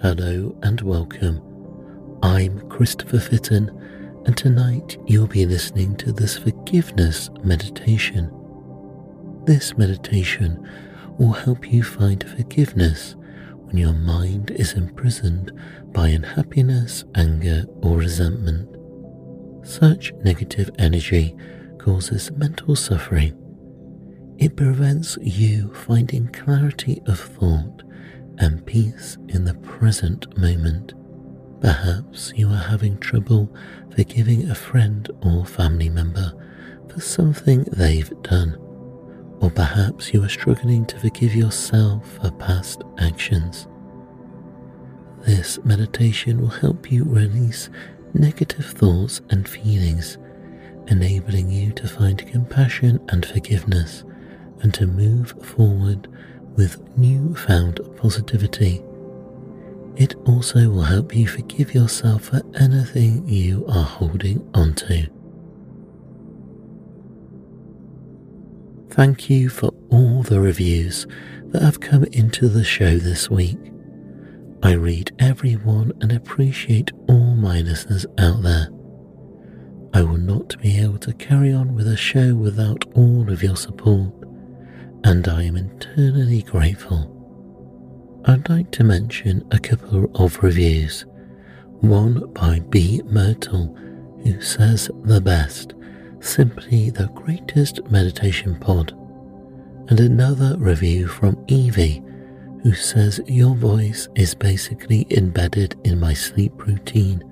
Hello and welcome. I'm Christopher Fitton, and tonight you'll be listening to this forgiveness meditation. This meditation will help you find forgiveness when your mind is imprisoned by unhappiness, anger, or resentment. Such negative energy causes mental suffering. It prevents you finding clarity of thought and peace in the present moment. Perhaps you are having trouble forgiving a friend or family member for something they've done, or perhaps you are struggling to forgive yourself for past actions. This meditation will help you release negative thoughts and feelings, enabling you to find compassion and forgiveness and to move forward with newfound positivity. It also will help you forgive yourself for anything you are holding onto. Thank you for all the reviews that have come into the show this week. I read every one and appreciate all my listeners out there. I will not be able to carry on with a show without all of your support and I am eternally grateful. I'd like to mention a couple of reviews. One by B. Myrtle, who says the best, simply the greatest meditation pod. And another review from Evie, who says your voice is basically embedded in my sleep routine.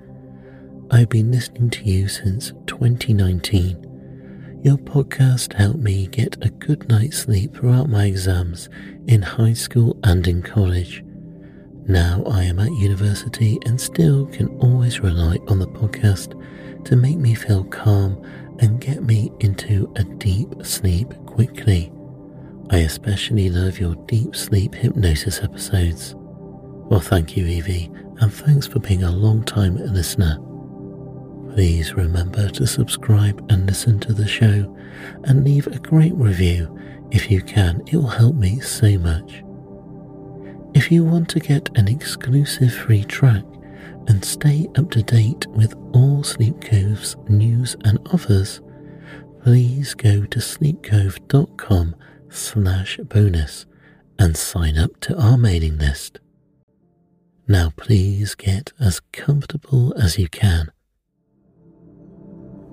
I've been listening to you since 2019 your podcast helped me get a good night's sleep throughout my exams in high school and in college. Now I am at university and still can always rely on the podcast to make me feel calm and get me into a deep sleep quickly. I especially love your deep sleep hypnosis episodes. Well, thank you, Evie, and thanks for being a long time listener. Please remember to subscribe and listen to the show and leave a great review if you can. It will help me so much. If you want to get an exclusive free track and stay up to date with all Sleep Cove's news and offers, please go to sleepcove.com slash bonus and sign up to our mailing list. Now please get as comfortable as you can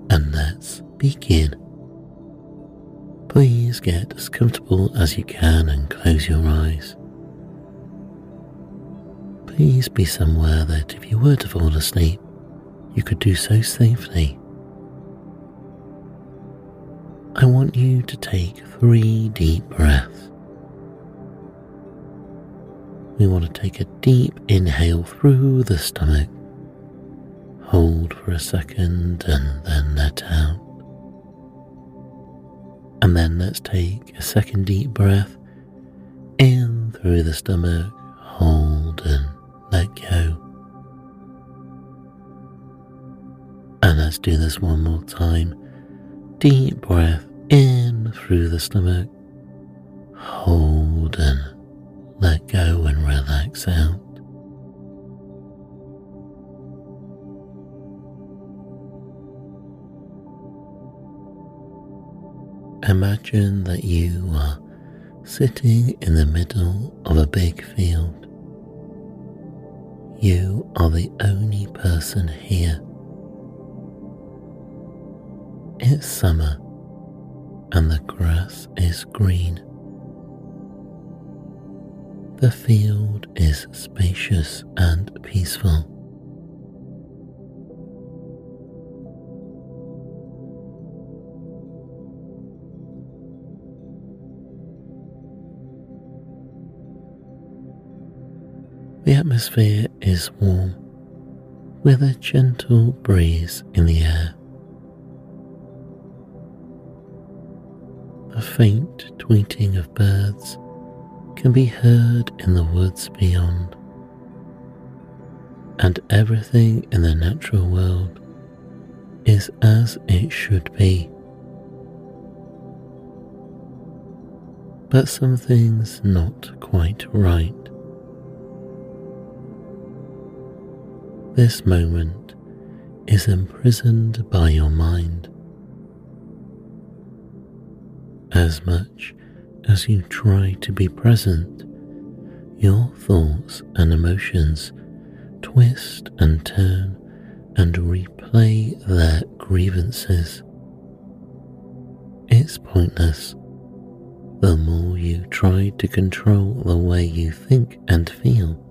and let's begin. Please get as comfortable as you can and close your eyes. Please be somewhere that if you were to fall asleep, you could do so safely. I want you to take three deep breaths. We want to take a deep inhale through the stomach Hold for a second and then let out. And then let's take a second deep breath in through the stomach, hold and let go. And let's do this one more time. Deep breath in through the stomach, hold and let go and relax out. Imagine that you are sitting in the middle of a big field. You are the only person here. It's summer and the grass is green. The field is spacious and peaceful. Atmosphere is warm with a gentle breeze in the air. A faint tweeting of birds can be heard in the woods beyond, and everything in the natural world is as it should be. But something's not quite right. This moment is imprisoned by your mind. As much as you try to be present, your thoughts and emotions twist and turn and replay their grievances. It's pointless. The more you try to control the way you think and feel,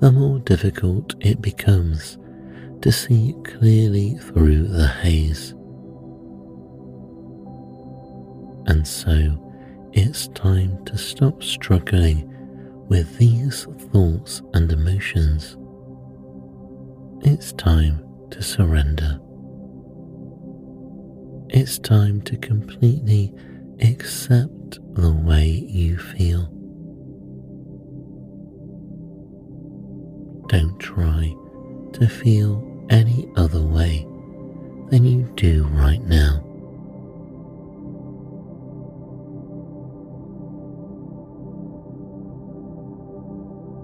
the more difficult it becomes to see clearly through the haze. And so it's time to stop struggling with these thoughts and emotions. It's time to surrender. It's time to completely accept the way you feel. Don't try to feel any other way than you do right now.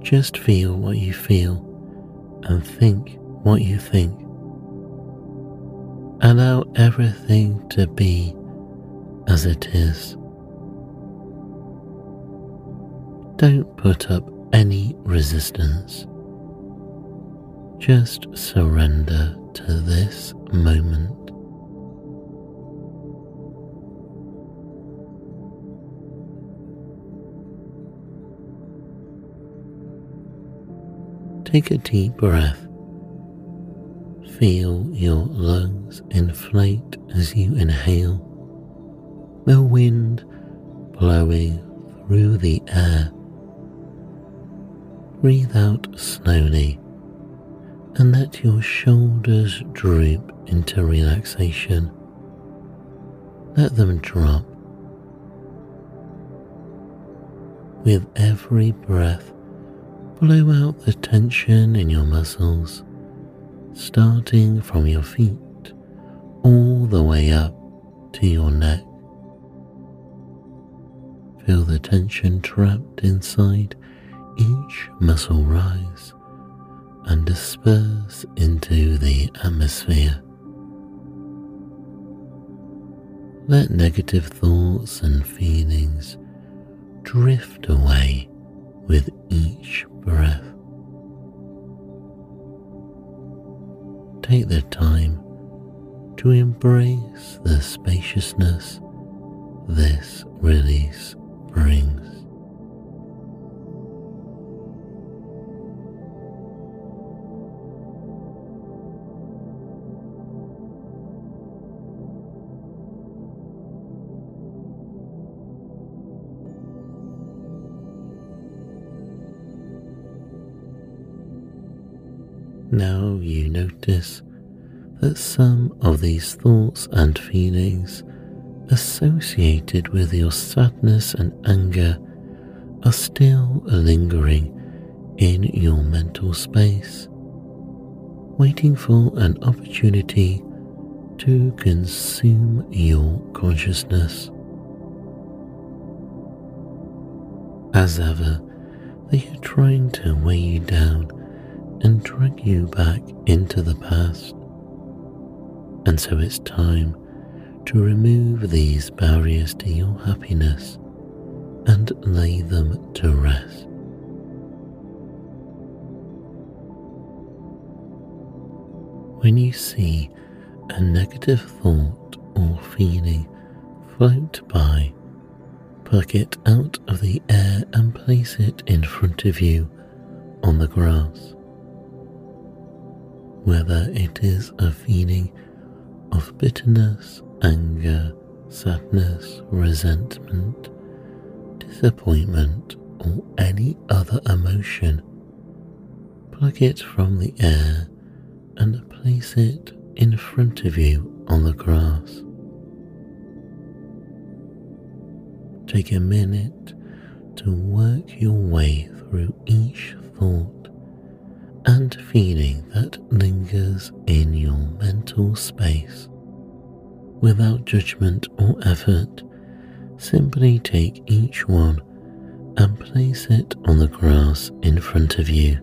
Just feel what you feel and think what you think. Allow everything to be as it is. Don't put up any resistance. Just surrender to this moment. Take a deep breath. Feel your lungs inflate as you inhale, the wind blowing through the air. Breathe out slowly and let your shoulders droop into relaxation. Let them drop. With every breath, blow out the tension in your muscles, starting from your feet all the way up to your neck. Feel the tension trapped inside each muscle rise and disperse into the atmosphere. Let negative thoughts and feelings drift away with each breath. Take the time to embrace the spaciousness this release brings. Now you notice that some of these thoughts and feelings associated with your sadness and anger are still lingering in your mental space, waiting for an opportunity to consume your consciousness. As ever, they are trying to weigh you down and drag you back into the past. And so it's time to remove these barriers to your happiness and lay them to rest. When you see a negative thought or feeling float by, pluck it out of the air and place it in front of you on the grass whether it is a feeling of bitterness, anger, sadness, resentment, disappointment, or any other emotion, plug it from the air and place it in front of you on the grass. Take a minute to work your way through each thought and feeling that lingers in your mental space. Without judgment or effort, simply take each one and place it on the grass in front of you.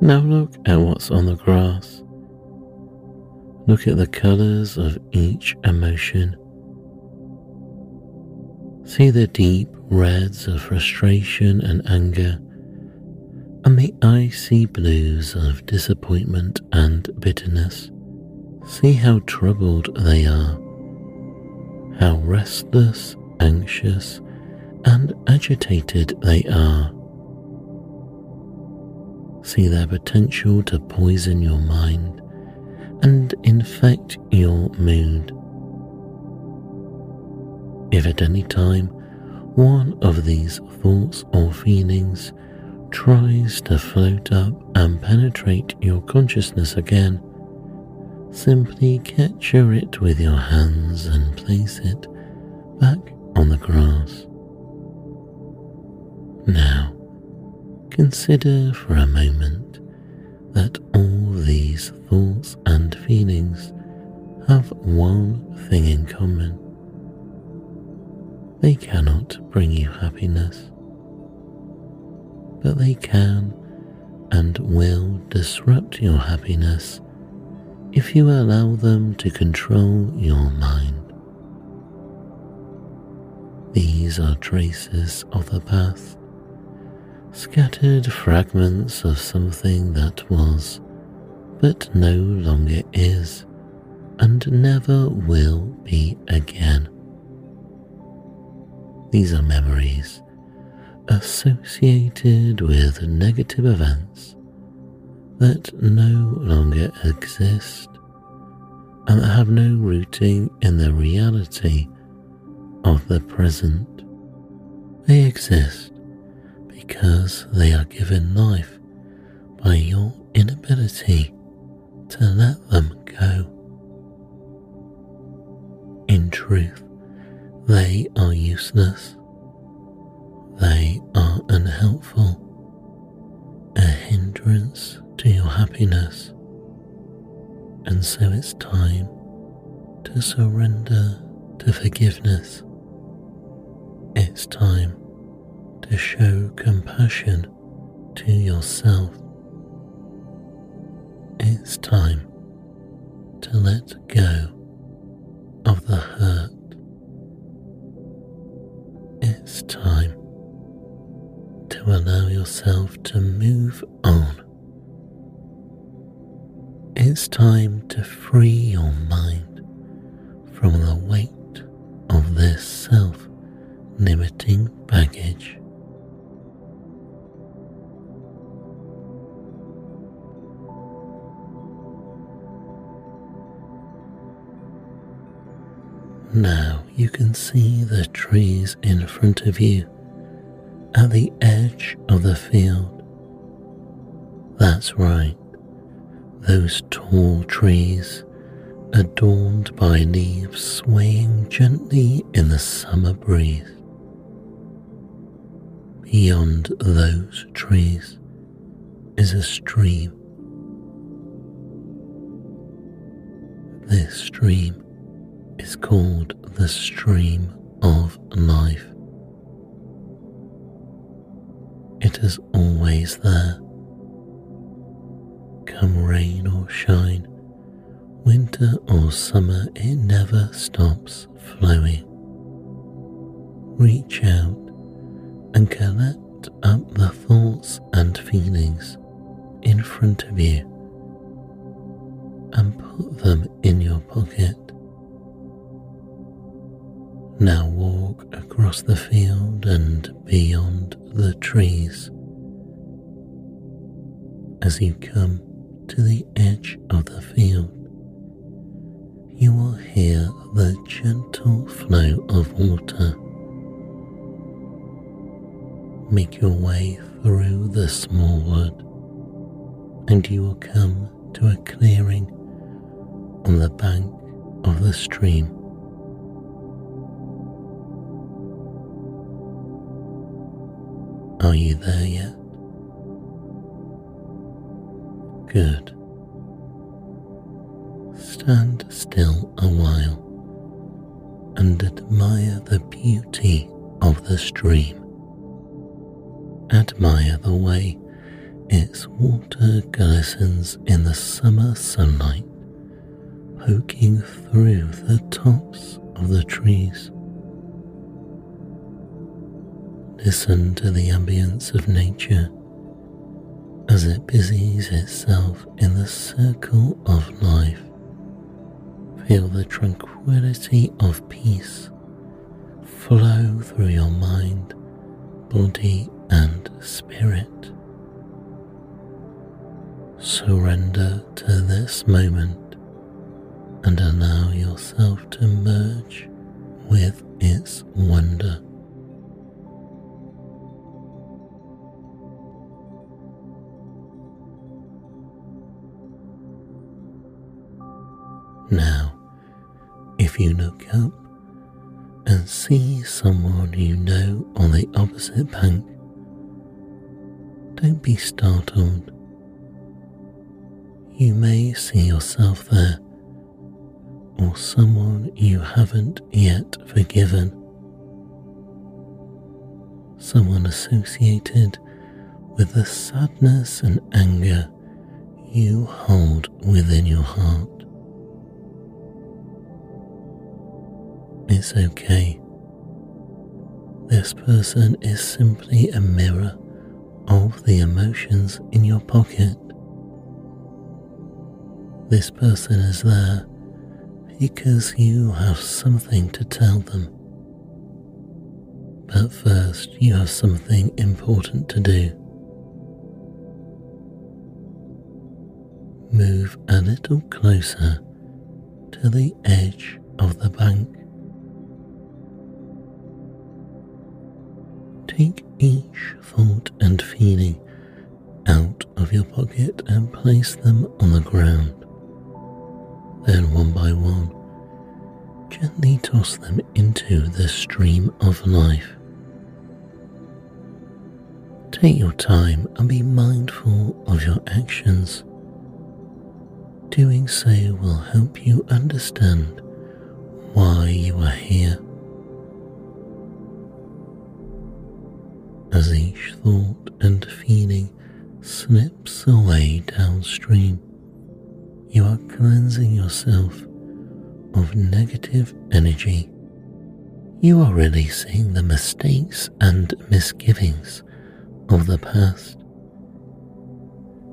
Now look at what's on the grass. Look at the colors of each emotion See the deep reds of frustration and anger, and the icy blues of disappointment and bitterness. See how troubled they are, how restless, anxious, and agitated they are. See their potential to poison your mind and infect your mood. If at any time one of these thoughts or feelings tries to float up and penetrate your consciousness again, simply capture it with your hands and place it back on the grass. Now, consider for a moment that all these thoughts and feelings have one thing in common. They cannot bring you happiness, but they can and will disrupt your happiness if you allow them to control your mind. These are traces of the past, scattered fragments of something that was, but no longer is, and never will be again. These are memories associated with negative events that no longer exist and that have no rooting in the reality of the present. They exist because they are given life by your inability to let them go. In truth, they are useless. They are unhelpful, a hindrance to your happiness. And so it's time to surrender to forgiveness. It's time to show compassion to yourself. It's time to let go of the hurt it's time to allow yourself to move on. It's time to free your mind from the weight of this self limiting baggage. Now you can see the trees in front of you at the edge of the field. That's right, those tall trees adorned by leaves swaying gently in the summer breeze. Beyond those trees is a stream. This stream is called the stream of life. It is always there. Come rain or shine, winter or summer, it never stops flowing. Reach out and collect up the thoughts and feelings in front of you and put them in your pocket. Now walk across the field and beyond the trees. As you come to the edge of the field, you will hear the gentle flow of water. Make your way through the small wood, and you will come to a clearing on the bank of the stream. Are you there yet? Good. Stand still a while and admire the beauty of the stream. Admire the way Its water glistens in the summer sunlight, poking through the tops of the trees. Listen to the ambience of nature as it busies itself in the circle of life. Feel the tranquility of peace flow through your mind, body, and spirit. Surrender to this moment and allow yourself to merge with its wonder. Look up and see someone you know on the opposite bank, don't be startled. You may see yourself there, or someone you haven't yet forgiven, someone associated with the sadness and anger you hold within your heart. It's okay. This person is simply a mirror of the emotions in your pocket. This person is there because you have something to tell them. But first, you have something important to do. Move a little closer to the edge of the bank. Take each thought and feeling out of your pocket and place them on the ground. Then, one by one, gently toss them into the stream of life. Take your time and be mindful of your actions. Doing so will help you understand why you are here. As each thought and feeling slips away downstream. You are cleansing yourself of negative energy. You are releasing the mistakes and misgivings of the past,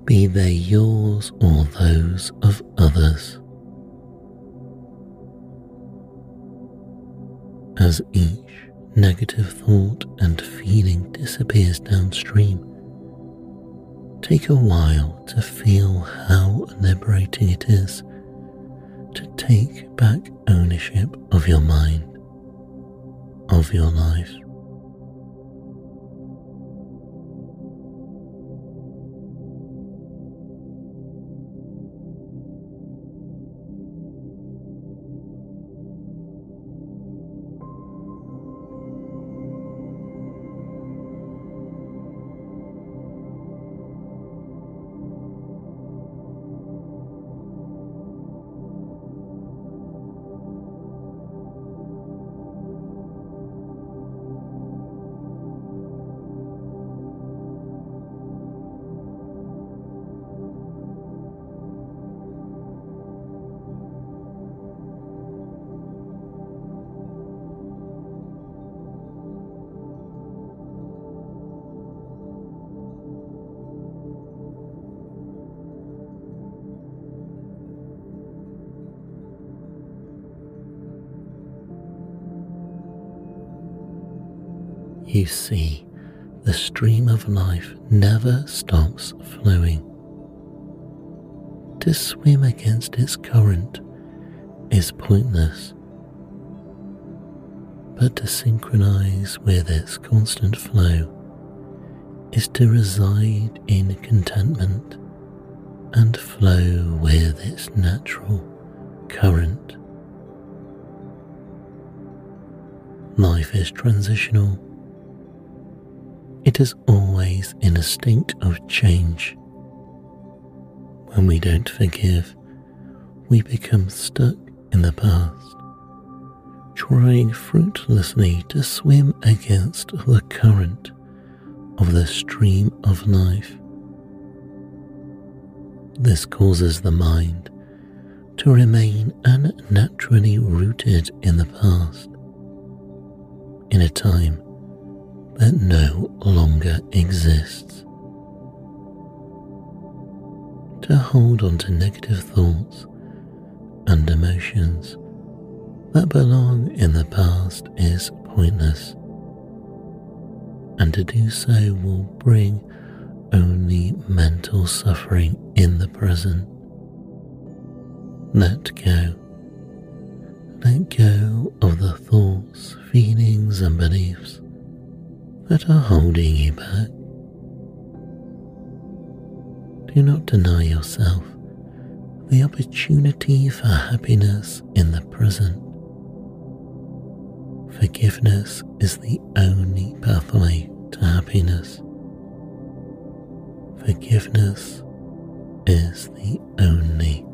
be they yours or those of others. As each negative thought and feeling disappears downstream. Take a while to feel how liberating it is to take back ownership of your mind, of your life. You see, the stream of life never stops flowing. To swim against its current is pointless, but to synchronize with its constant flow is to reside in contentment and flow with its natural current. Life is transitional it is always in a state of change. When we don't forgive, we become stuck in the past, trying fruitlessly to swim against the current of the stream of life This causes the mind to remain unnaturally rooted in the past, in a time that no longer exists. To hold on to negative thoughts and emotions that belong in the past is pointless, and to do so will bring only mental suffering in the present. Let go. Let go of the thoughts, feelings, and beliefs that are holding you back. Do not deny yourself the opportunity for happiness in the present. Forgiveness is the only pathway to happiness. Forgiveness is the only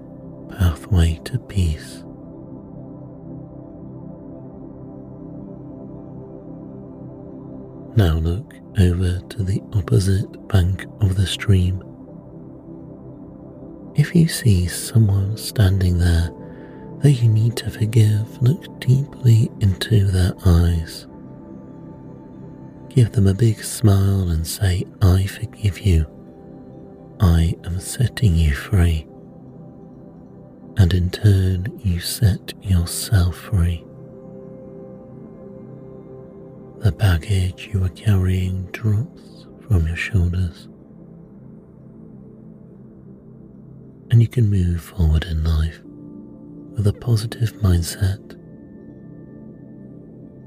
pathway to peace. Now look over to the opposite bank of the stream. If you see someone standing there that you need to forgive, look deeply into their eyes. Give them a big smile and say, I forgive you. I am setting you free. And in turn, you set yourself free. The baggage you are carrying drops from your shoulders. And you can move forward in life with a positive mindset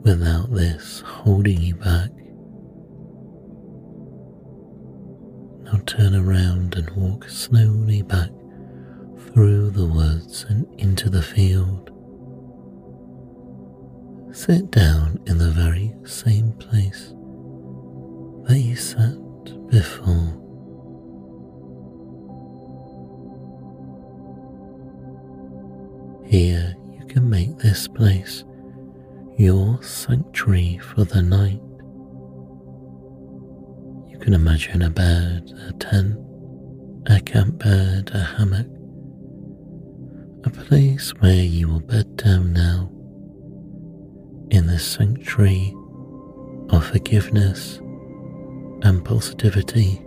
without this holding you back Now turn around and walk slowly back through the woods and into the field. Sit down in the very same place that you sat before. Here you can make this place your sanctuary for the night You can imagine a bed, a tent, a camp bed, a hammock, a place where you will bed down now in the sanctuary of forgiveness and positivity.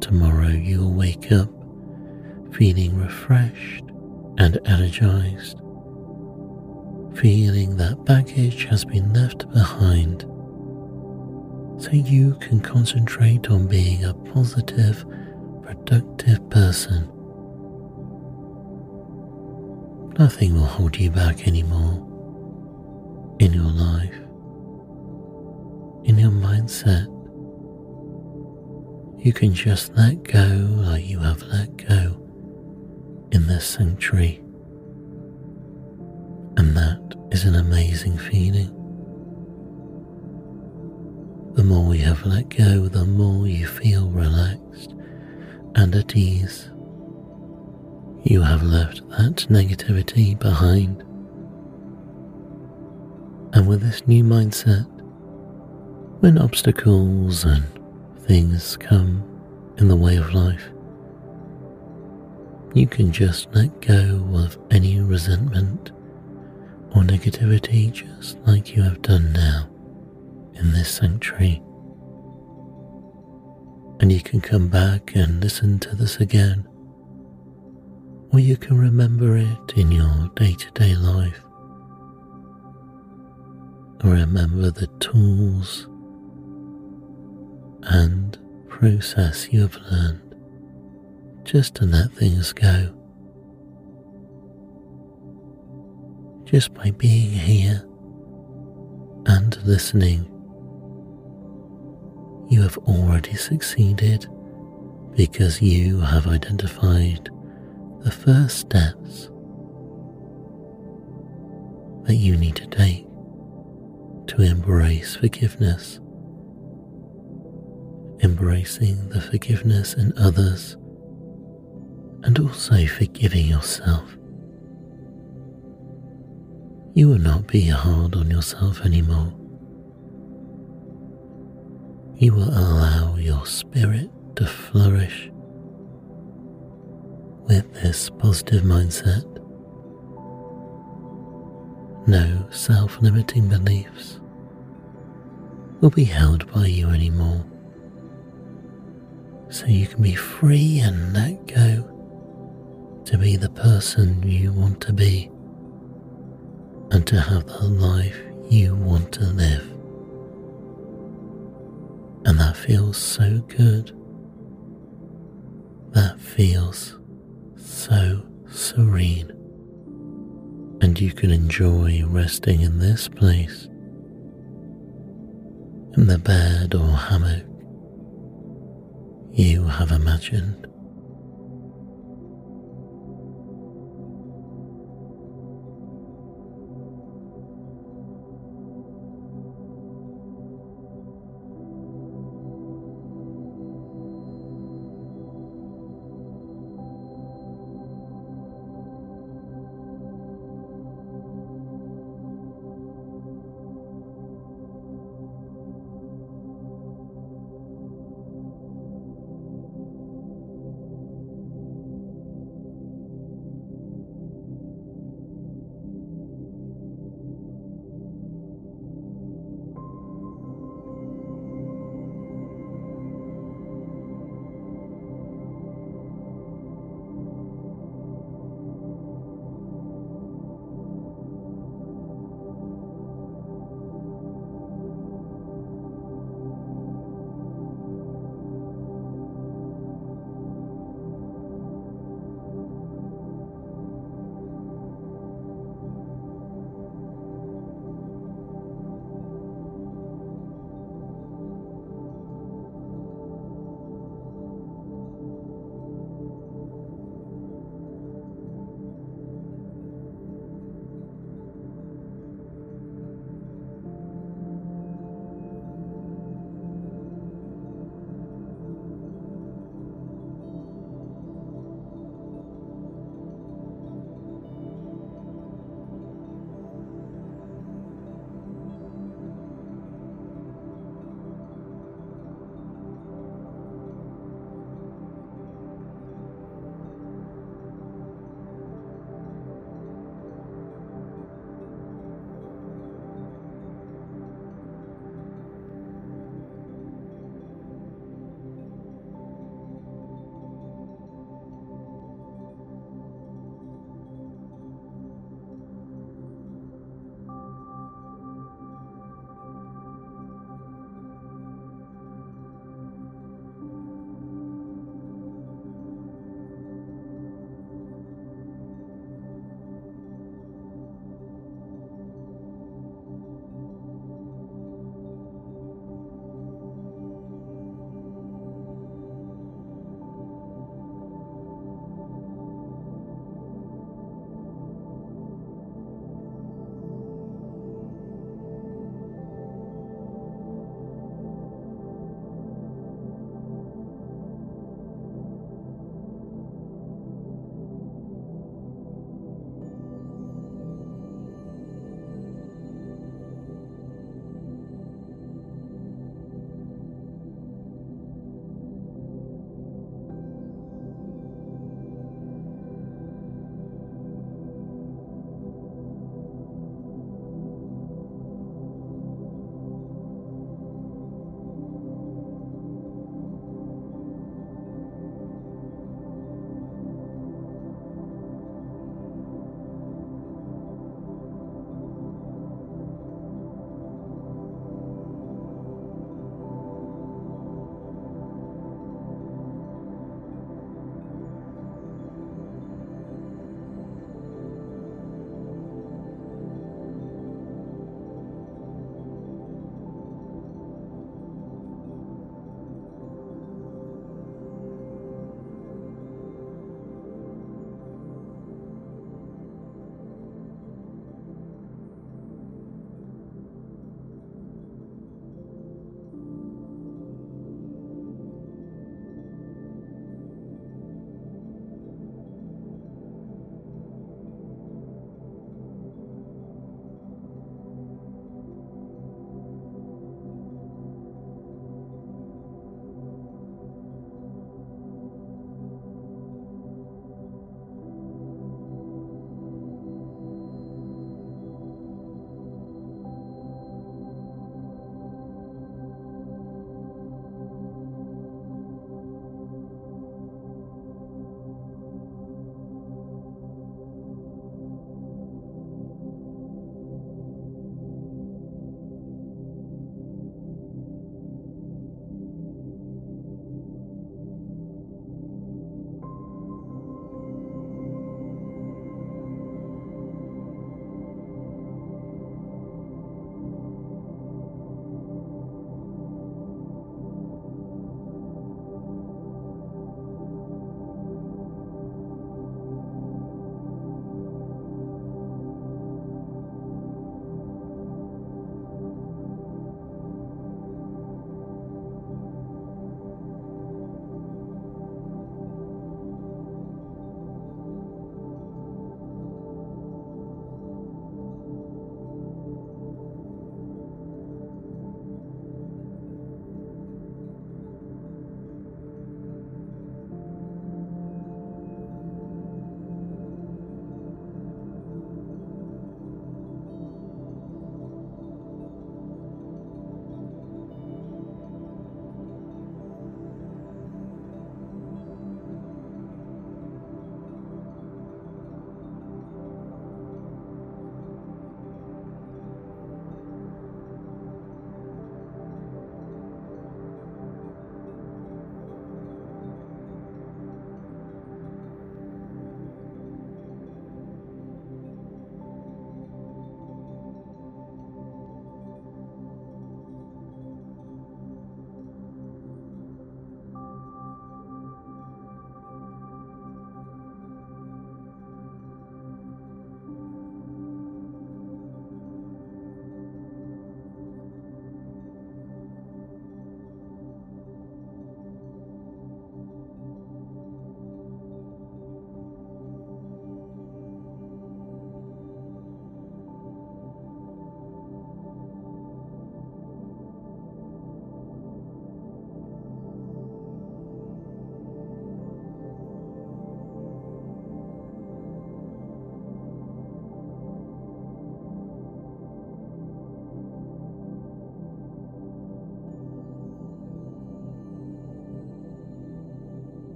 Tomorrow you will wake up feeling refreshed and energized, feeling that baggage has been left behind so you can concentrate on being a positive, productive person. Nothing will hold you back anymore in your life, in your mindset. You can just let go like you have let go in this sanctuary. And that is an amazing feeling. The more you have let go, the more you feel relaxed and at ease. You have left that negativity behind. And with this new mindset, when obstacles and things come in the way of life, you can just let go of any resentment or negativity just like you have done now in this sanctuary. And you can come back and listen to this again, or you can remember it in your day to day life. Remember the tools and process you have learned just to let things go. Just by being here and listening you have already succeeded because you have identified the first steps that you need to take to embrace forgiveness, embracing the forgiveness in others, and also forgiving yourself. You will not be hard on yourself anymore you will allow your spirit to flourish with this positive mindset. No self limiting beliefs will be held by you anymore. So you can be free and let go to be the person you want to be and to have the life you want to live. And that feels so good. That feels so serene. And you can enjoy resting in this place, in the bed or hammock you have imagined.